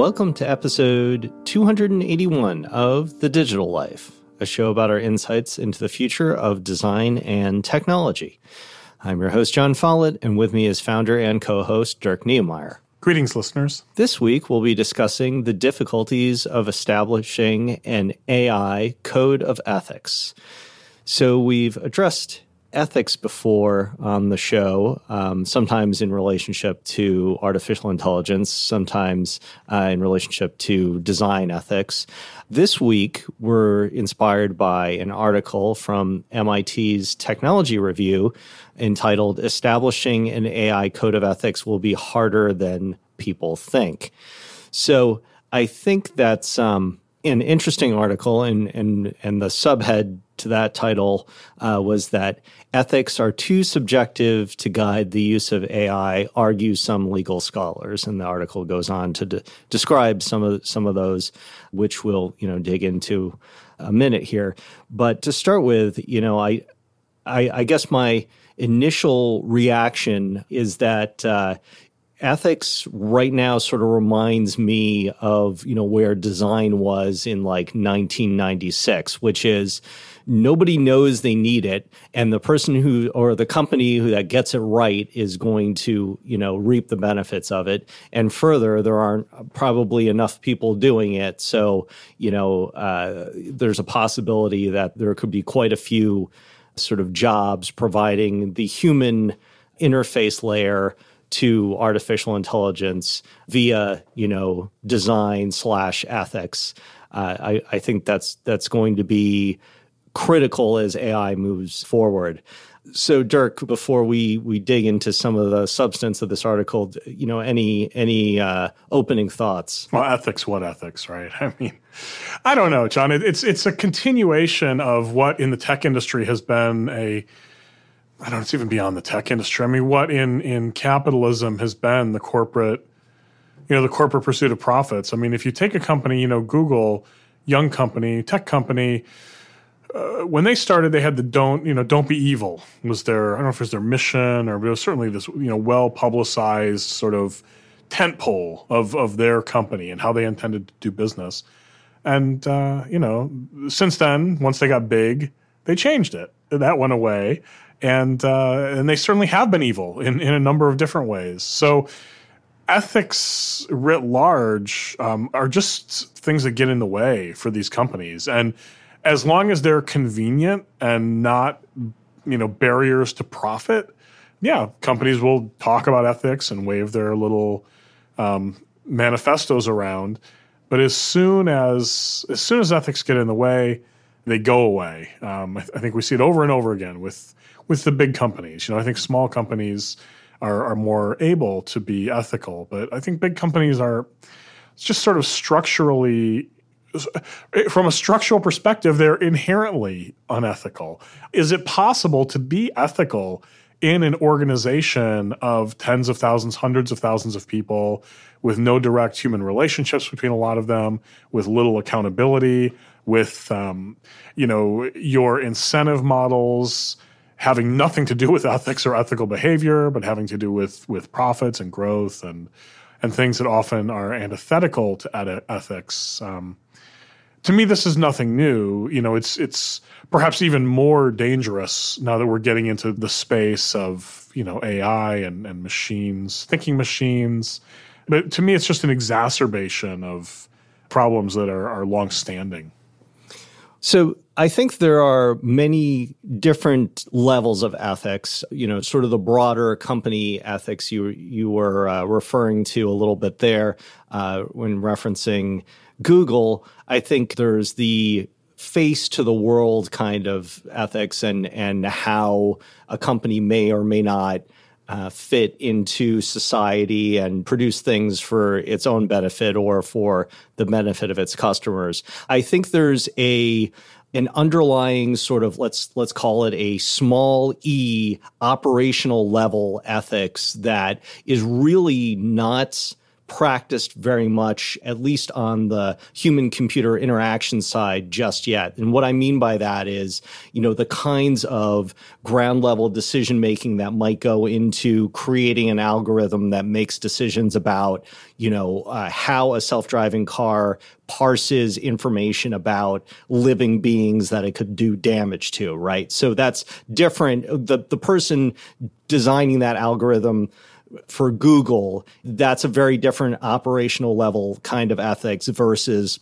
Welcome to episode 281 of The Digital Life, a show about our insights into the future of design and technology. I'm your host, Jon Follett, and with me is founder and co host Dirk Knemeyer. Greetings, listeners. This week, we'll be discussing the difficulties of establishing an AI code of ethics. So, we've addressed ethics before on the show, um, sometimes in relationship to artificial intelligence, sometimes uh, in relationship to design ethics. This week, we're inspired by an article from MIT's Technology Review entitled Establishing an AI Code of Ethics Will Be Harder Than People Think. So I think that's um, an interesting article, and, and, and the subhead to that title uh, was that ethics are too subjective to guide the use of AI, argue some legal scholars. And the article goes on to de- describe some of some of those, which we'll you know dig into a minute here. But to start with, you know, I I, I guess my initial reaction is that uh, ethics right now sort of reminds me of you know where design was in like 1996 which is nobody knows they need it and the person who or the company who that gets it right is going to you know reap the benefits of it and further there aren't probably enough people doing it so you know uh, there's a possibility that there could be quite a few sort of jobs providing the human interface layer to artificial intelligence via you know design slash ethics. Uh, I, I think that's that's going to be critical as AI moves forward. So, Dirk, before we we dig into some of the substance of this article, you know, any any uh, opening thoughts? Well, ethics, what ethics, right? I mean, I don't know, Jon. It, it's it's a continuation of what in the tech industry has been a I don't know, it's even beyond the tech industry. I mean, what in in capitalism has been the corporate, you know, the corporate pursuit of profits. I mean, if you take a company, you know, Google, young company, tech company, uh, when they started, they had the don't, you know, don't be evil was their, I don't know if it was their mission or, it was certainly this, you know, well publicized sort of tent pole of of their company and how they intended to do business. And uh, you know, since then, once they got big, they changed it. That went away and uh, and they certainly have been evil in in a number of different ways. So ethics writ large um, are just things that get in the way for these companies, and as long as they're convenient and not you know barriers to profit, yeah, companies will talk about ethics and wave their little um, manifestos around. But as soon as as soon as ethics get in the way, they go away. Um, I, th- I, think we see it over and over again with with the big companies. You know, I think small companies are, are more able to be ethical, but I think big companies are just sort of structurally from a structural perspective, they're inherently unethical. Is it possible to be ethical in an organization of tens of thousands, hundreds of thousands of people with no direct human relationships between a lot of them, with little accountability, with um, you know your incentive models having nothing to do with ethics or ethical behavior, but having to do with with profits and growth and and things that often are antithetical to ethics. Um, to me, this is nothing new. You know, it's it's perhaps even more dangerous now that we're getting into the space of you know AI and, and machines, thinking machines. But to me, it's just an exacerbation of problems that are, are long standing. So I think there are many different levels of ethics. You know, sort of the broader company ethics you you were uh, referring to a little bit there uh, when referencing Google. I think there's the face to the world kind of ethics and and how a company may or may not uh, fit into society and produce things for its own benefit or for the benefit of its customers. I think there's a an underlying sort of let's let's call it a small e operational level ethics that is really not practiced very much, at least on the human computer interaction side, just yet. And what I mean by that is, you know, the kinds of ground level decision making that might go into creating an algorithm that makes decisions about, you know, uh, how a self driving car parses information about living beings that it could do damage to, right? So that's different. The, the person designing that algorithm for Google, that's a very different operational level kind of ethics versus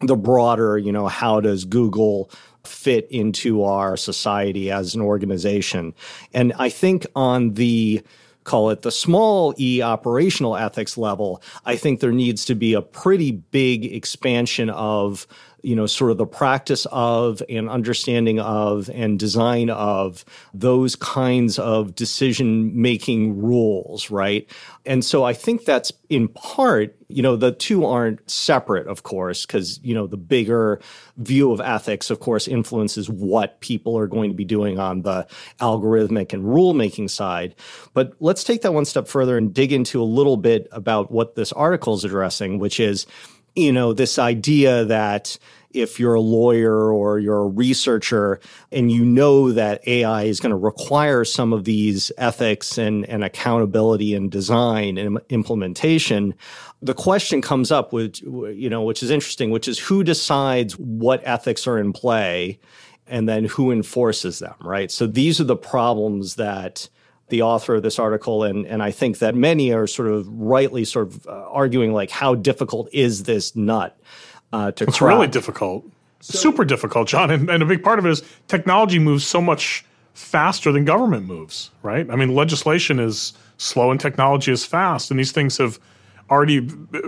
the broader, you know, how does Google fit into our society as an organization? And I think on the call it the small e operational ethics level, I think there needs to be a pretty big expansion of you know, sort of the practice of and understanding of and design of those kinds of decision making rules, right? And so I think that's in part, you know, the two aren't separate, of course, because, you know, the bigger view of ethics, of course, influences what people are going to be doing on the algorithmic and rule making side. But let's take that one step further and dig into a little bit about what this article is addressing, which is, you know, this idea that if you're a lawyer or you're a researcher and you know that AI is going to require some of these ethics and, and accountability and design and implementation, the question comes up, which, you know, which is interesting, which is who decides what ethics are in play and then who enforces them, right? So these are the problems that the author of this article, and and I think that many are sort of rightly sort of uh, arguing like, how difficult is this nut uh, to? Crack. It's crack? really difficult, so, super difficult, Jon. And, and a big part of it is technology moves so much faster than government moves, right? I mean, legislation is slow and technology is fast, and these things have already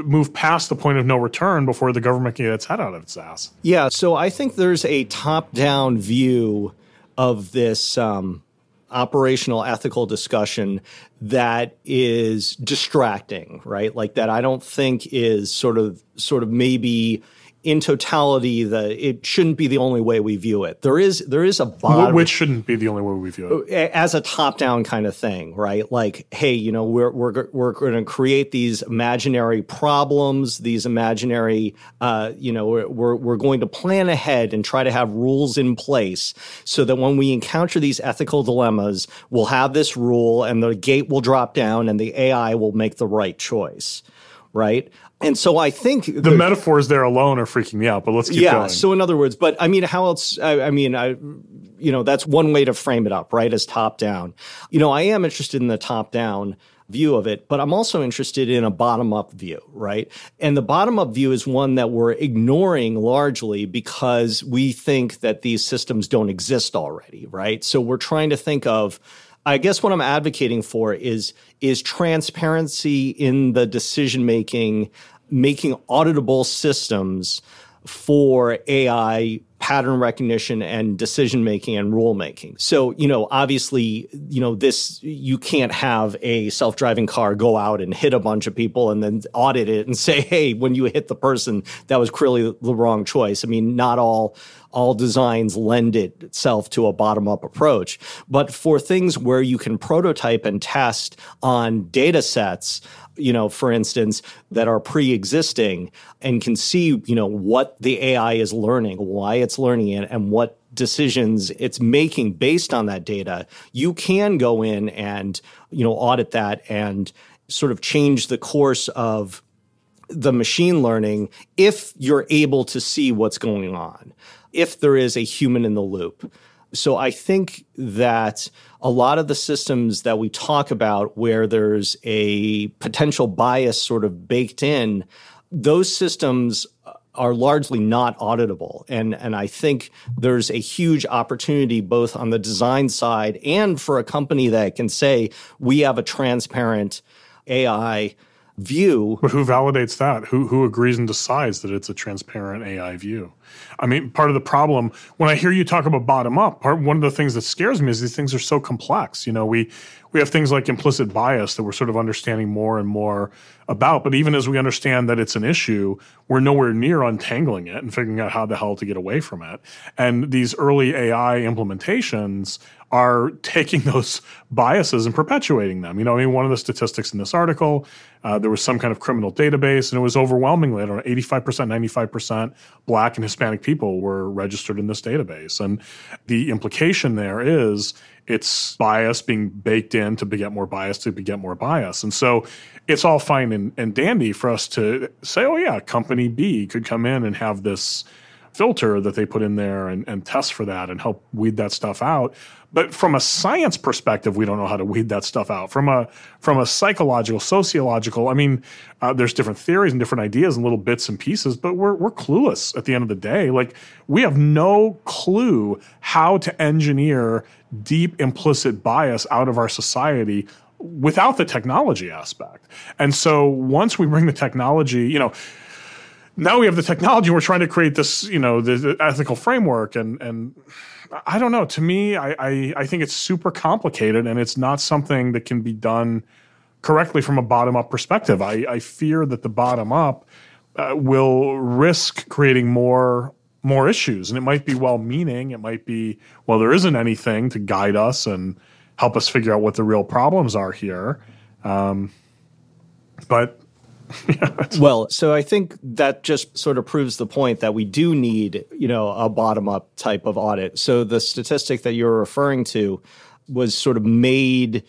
moved past the point of no return before the government can get its head out of its ass. Yeah, so I think there's a top-down view of this um, operational ethical discussion that is distracting, right? Like that I don't think is sort of sort of maybe in totality the it shouldn't be the only way we view it. There is there is a bottom, which shouldn't be the only way we view it as a top down kind of thing, right? Like, hey, you know, we're we're we're going to create these imaginary problems, these imaginary, uh, you know, we're we're going to plan ahead and try to have rules in place so that when we encounter these ethical dilemmas, we'll have this rule and the gate will drop down and the AI will make the right choice right? And so I think the, the, metaphors there alone are freaking me out. But let's keep yeah, going. So in other words, but I mean, how else? I, I, mean, I, you know, that's one way to frame it up, right? As top down. You know, I am interested in the top down view of it, but I'm also interested in a bottom up view, right? And the bottom up view is one that we're ignoring largely because we think that these systems don't exist already, right? So we're trying to think of I guess what I'm advocating for is is transparency in the decision making, making auditable systems for AI pattern recognition and decision making and rule making. So, you know, obviously, you know, this, you can't have a self driving car go out and hit a bunch of people and then audit it and say, hey, when you hit the person, that was clearly the wrong choice. I mean, not all all designs lend itself to a bottom up approach. But for things where you can prototype and test on data sets, you know, for instance, that are pre existing and can see, you know, what the AI is learning, why it's learning it, and what decisions it's making based on that data, you can go in and, you know, audit that and sort of change the course of the machine learning if you're able to see what's going on if there is a human in the loop. So I think that a lot of the systems that we talk about where there's a potential bias sort of baked in, those systems are largely not auditable. And, and I think there's a huge opportunity both on the design side and for a company that can say, we have a transparent AI view. But who validates that? Who who agrees and decides that it's a transparent AI view? I mean, part of the problem when I hear you talk about bottom up, part one of the things that scares me is these things are so complex. You know, we we have things like implicit bias that we're sort of understanding more and more about. But even as we understand that it's an issue, we're nowhere near untangling it and figuring out how the hell to get away from it. And these early AI implementations are taking those biases and perpetuating them. You know, I mean, one of the statistics in this article, uh, there was some kind of criminal database, and it was overwhelmingly, I don't know, 85%, 95% Black and Hispanic people were registered in this database. And the implication there is it's bias being baked in to beget more bias to beget more bias. And so it's all fine and, and dandy for us to say, oh, yeah, company B could come in and have this filter that they put in there and, and test for that and help weed that stuff out. But from a science perspective, we don't know how to weed that stuff out. From a from a psychological, sociological, I mean, uh, there's different theories and different ideas and little bits and pieces, but we're we're clueless at the end of the day. Like we have no clue how to engineer deep implicit bias out of our society without the technology aspect. And so once we bring the technology, you know now we have the technology. We're trying to create this, you know, the, the ethical framework, and and I don't know. To me, I, I, I think it's super complicated, and it's not something that can be done correctly from a bottom up perspective. I, I fear that the bottom up uh, will risk creating more more issues, and it might be well meaning. It might be well, there isn't anything to guide us and help us figure out what the real problems are here. Um, but well, so I think that just sort of proves the point that we do need, you know, a bottom up type of audit. So the statistic that you're referring to was sort of made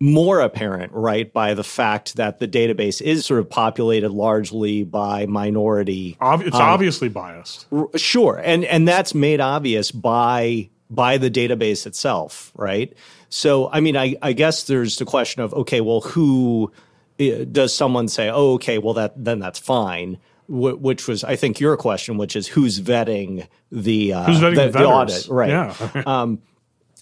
more apparent, right, by the fact that the database is sort of populated largely by minority. It's um, obviously biased. R- sure, and and that's made obvious by by the database itself, right? So, I mean, I, I guess there's the question of okay, well, who does someone say, "Oh, okay, well that then that's fine," w- which was I think your question, which is who's vetting the uh, who's vetting the, the, the audit, right? Yeah. um,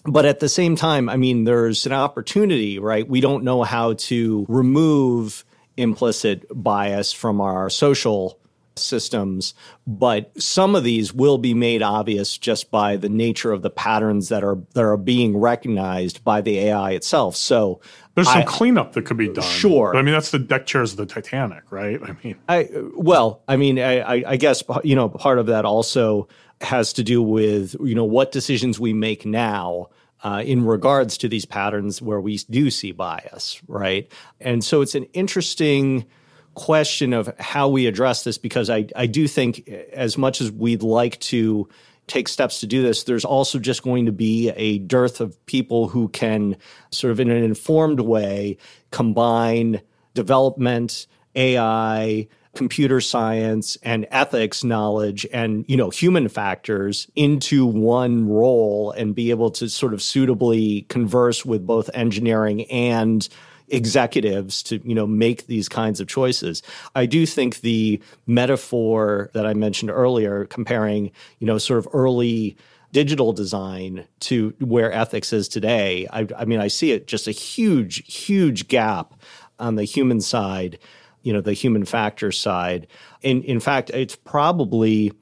but at the same time, I mean, there's an opportunity, right? We don't know how to remove implicit bias from our social systems, but some of these will be made obvious just by the nature of the patterns that are that are being recognized by the AI itself. So there's some I, cleanup that could be done. Sure, but, I mean that's the deck chairs of the Titanic, right? I mean, I well, I mean, I, I guess you know part of that also has to do with you know what decisions we make now. Uh, in regards to these patterns where we do see bias, right? And so it's an interesting question of how we address this because I, I do think as much as we'd like to take steps to do this, there's also just going to be a dearth of people who can sort of in an informed way combine development, AI, computer science and ethics knowledge and you know human factors into one role and be able to sort of suitably converse with both engineering and executives to you know make these kinds of choices. I do think the metaphor that I mentioned earlier, comparing you know sort of early digital design to where ethics is today, I, I mean I see it just a huge huge gap on the human side, you know the human factor side. In in fact, it's probably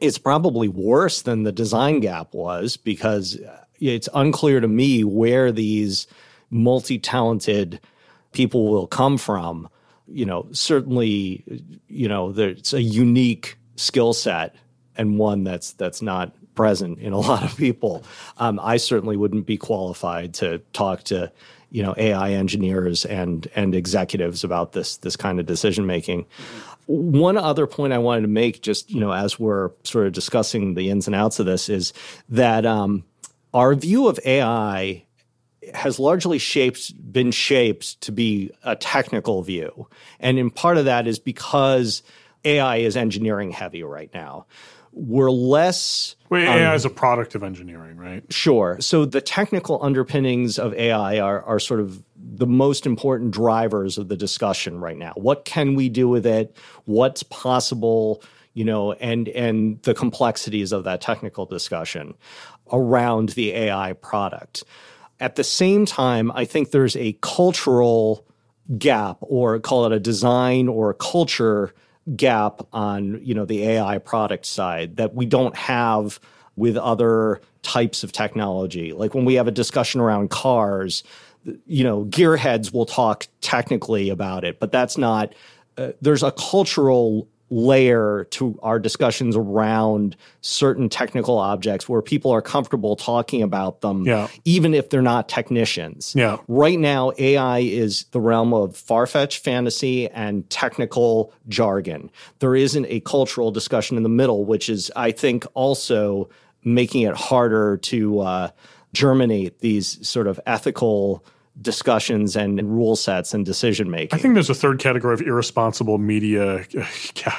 it's probably worse than the design gap was because it's unclear to me where these multi talented people will come from. You know, certainly, you know, there's a unique skill set and one that's that's not present in a lot of people. Um, I certainly wouldn't be qualified to talk to you know AI engineers and and executives about this this kind of decision making. One other point I wanted to make, just you know, as we're sort of discussing the ins and outs of this, is that um, our view of AI has largely shaped been shaped to be a technical view. And in part of that is because AI is engineering heavy right now. We're less Wait, AI um, is a product of engineering, right? Sure. So the technical underpinnings of AI are, are sort of the most important drivers of the discussion right now. What can we do with it? What's possible? You know, and and the complexities of that technical discussion around the AI product. At the same time, I think there's a cultural gap, or call it a design or a culture gap on you know the AI product side that we don't have with other types of technology. Like when we have a discussion around cars, you know, gearheads will talk technically about it, but that's not. Uh, there's a cultural layer to our discussions around certain technical objects where people are comfortable talking about them, yeah. even if they're not technicians. Yeah. Right now, AI is the realm of far fetched fantasy and technical jargon. There isn't a cultural discussion in the middle, which is, I think, also making it harder to uh, germinate these sort of ethical discussions and rule sets and decision making. I think there's a third category of irresponsible media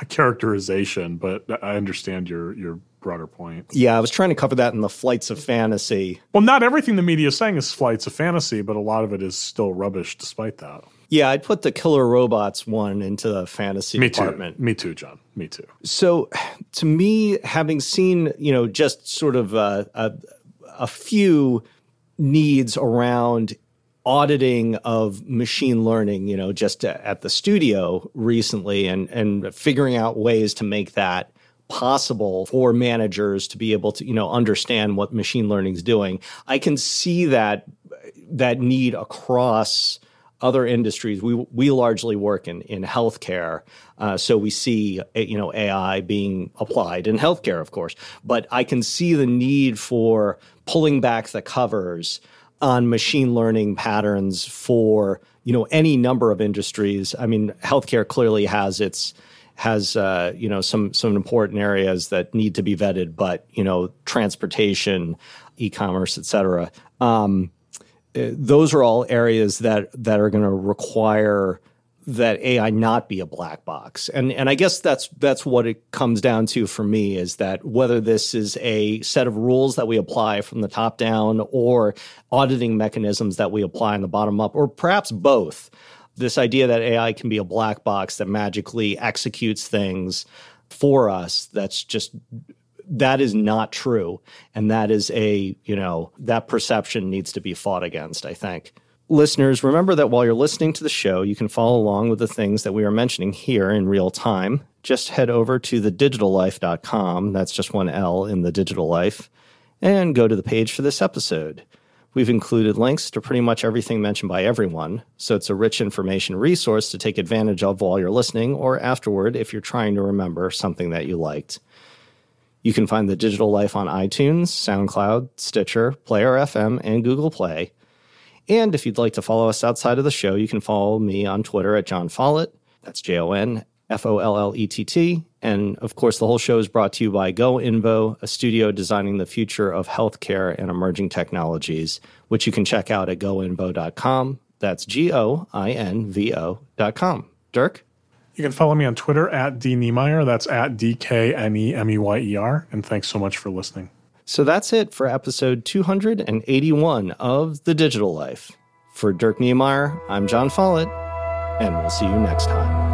characterization, but I understand your your broader point. Yeah, I was trying to cover that in the flights of fantasy. Well, not everything the media is saying is flights of fantasy, but a lot of it is still rubbish despite that. Yeah, I'd put the killer robots one into the fantasy me department. Too. Me too, Jon. Me too. So, to me, having seen you know just sort of a, a, a few needs around auditing of machine learning, you know, just at the studio recently and and figuring out ways to make that possible for managers to be able to, you know, understand what machine learning is doing. I can see that that need across other industries. We we largely work in in healthcare, uh, so we see you know AI being applied in healthcare, of course. But I can see the need for pulling back the covers on machine learning patterns for you know any number of industries. I mean, healthcare clearly has its has uh, you know some some important areas that need to be vetted, but you know transportation, e-commerce, et cetera. Um, uh, those are all areas that that are going to require that AI not be a black box. And and I guess that's that's what it comes down to for me is that whether this is a set of rules that we apply from the top down or auditing mechanisms that we apply in the bottom up or perhaps both. This idea that AI can be a black box that magically executes things for us that's just that is not true and that is a you know that perception needs to be fought against i think Listeners, remember that while you're listening to the show, you can follow along with the things that we are mentioning here in real time. Just head over to thedigitallife.com, that's just one L in the digital life, and go to the page for this episode. We've included links to pretty much everything mentioned by everyone, so it's a rich information resource to take advantage of while you're listening or afterward if you're trying to remember something that you liked. You can find the digital life on iTunes, SoundCloud, Stitcher, Player FM, and Google Play. And if you'd like to follow us outside of the show, you can follow me on Twitter at Jon Follett. That's J O N F O L L E T T. And of course, the whole show is brought to you by GoInvo, a studio designing the future of healthcare and emerging technologies, which you can check out at goinvo.com. That's G O I N V O.com. Dirk? You can follow me on Twitter at D Knemeyer. That's at D K N E M E Y E R. And thanks so much for listening. So that's it for episode 281 of The Digital Life. For Dirk Knemeyer, I'm Jon Follett, and we'll see you next time.